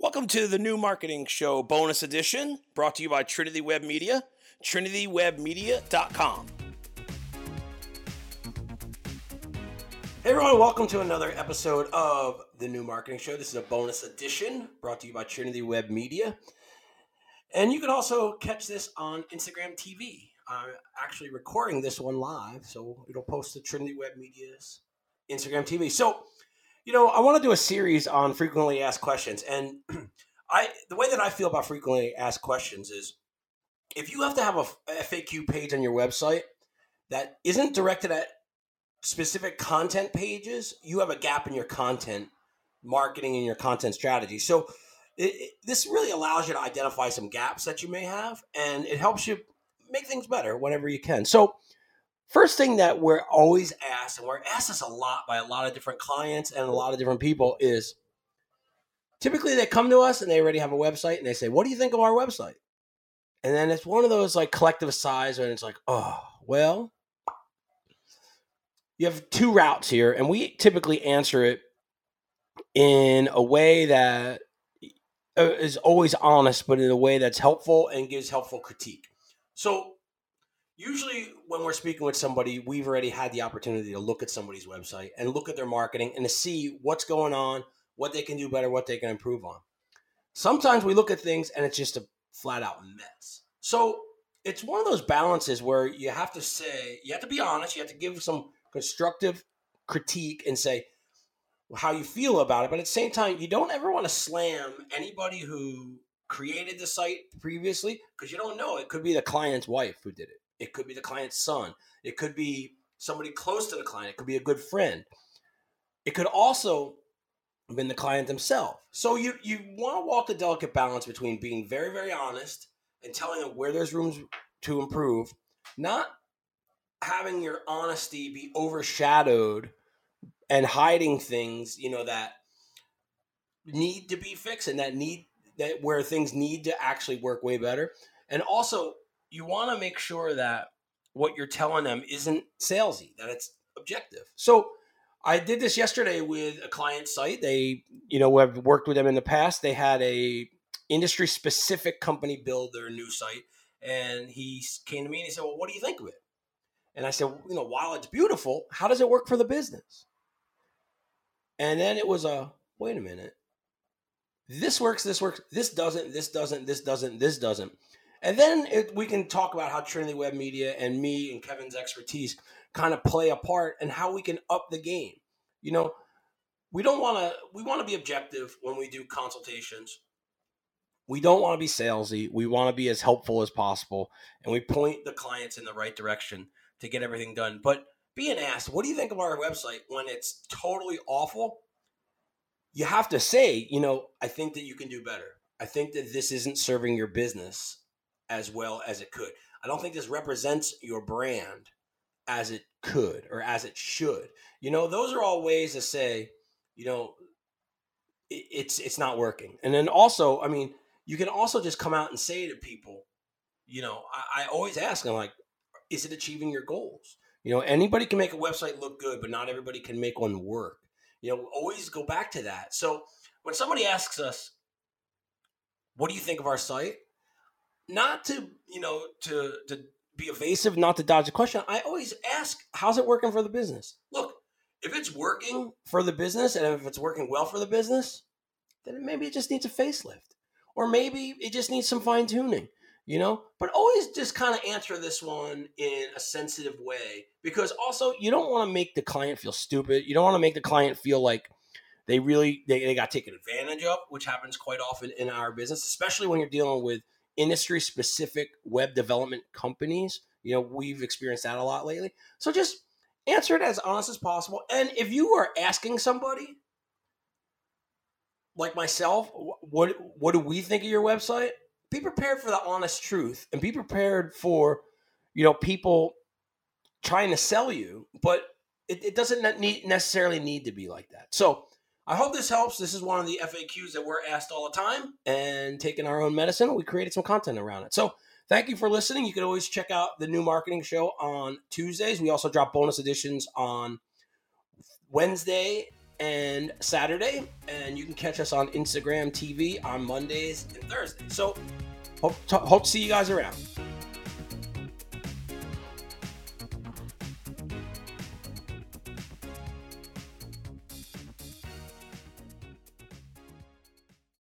Welcome to the new marketing show bonus edition brought to you by Trinity Web Media, trinitywebmedia.com. Hey everyone, welcome to another episode of the new marketing show. This is a bonus edition brought to you by Trinity Web Media. And you can also catch this on Instagram TV. I'm actually recording this one live, so it'll post to Trinity Web Media's Instagram TV. So, you know, I want to do a series on frequently asked questions, and I the way that I feel about frequently asked questions is if you have to have a FAQ page on your website that isn't directed at specific content pages, you have a gap in your content marketing and your content strategy. So it, it, this really allows you to identify some gaps that you may have, and it helps you make things better whenever you can. So First thing that we're always asked, and we're asked this a lot by a lot of different clients and a lot of different people, is typically they come to us and they already have a website and they say, What do you think of our website? And then it's one of those like collective sighs, and it's like, Oh, well, you have two routes here, and we typically answer it in a way that uh, always honest, but in a way that's helpful and gives helpful critique. So usually when we're speaking with somebody we've already had the opportunity to look at somebody's website and look at their marketing and to see what's going on what they can do better what they can improve on. Sometimes we look at things and it's just a flat out mess. So it's one of those balances where you have to say you have to be honest you have to give some constructive critique and say how you feel about it but at the same time you don't ever want to slam anybody who created the site previously because you don't know it could be the client's wife who did it it could be the client's son. It could be somebody close to the client. It could be a good friend. It could also have been the client themselves. So you you want to walk the delicate balance between being very very honest and telling them where there's rooms to improve, not having your honesty be overshadowed and hiding things, you know, that need to be fixed and that need that where things need to actually work way better. And also you want to make sure that what you're telling them isn't salesy, that it's objective. So I did this yesterday with a client site. They, you know, have worked with them in the past. They had a industry specific company build their new site, and he came to me and he said, "Well, what do you think of it?" And I said, "You know, while it's beautiful, how does it work for the business?" And then it was a wait a minute. This works. This works. This doesn't. This doesn't. This doesn't. This doesn't. And then it, we can talk about how Trinity Web Media and me and Kevin's expertise kind of play a part and how we can up the game. You know, we don't want to we want to be objective when we do consultations. We don't want to be salesy. We want to be as helpful as possible and we point the clients in the right direction to get everything done. But being asked, what do you think of our website when it's totally awful? You have to say, you know, I think that you can do better. I think that this isn't serving your business as well as it could. I don't think this represents your brand as it could or as it should. You know, those are all ways to say, you know, it, it's it's not working. And then also, I mean, you can also just come out and say to people, you know, I, I always ask them like, is it achieving your goals? You know, anybody can make a website look good, but not everybody can make one work. You know, always go back to that. So when somebody asks us, what do you think of our site? Not to you know to to be evasive, not to dodge the question. I always ask, how's it working for the business? Look, if it's working for the business and if it's working well for the business, then maybe it just needs a facelift, or maybe it just needs some fine tuning. You know, but always just kind of answer this one in a sensitive way because also you don't want to make the client feel stupid. You don't want to make the client feel like they really they, they got taken advantage of, which happens quite often in our business, especially when you're dealing with industry specific web development companies. You know, we've experienced that a lot lately. So just answer it as honest as possible. And if you are asking somebody like myself, what what do we think of your website? Be prepared for the honest truth and be prepared for, you know, people trying to sell you, but it, it doesn't need necessarily need to be like that. So I hope this helps. This is one of the FAQs that we're asked all the time. And taking our own medicine, we created some content around it. So thank you for listening. You can always check out the new marketing show on Tuesdays. We also drop bonus editions on Wednesday and Saturday, and you can catch us on Instagram TV on Mondays and Thursdays. So hope to, hope to see you guys around.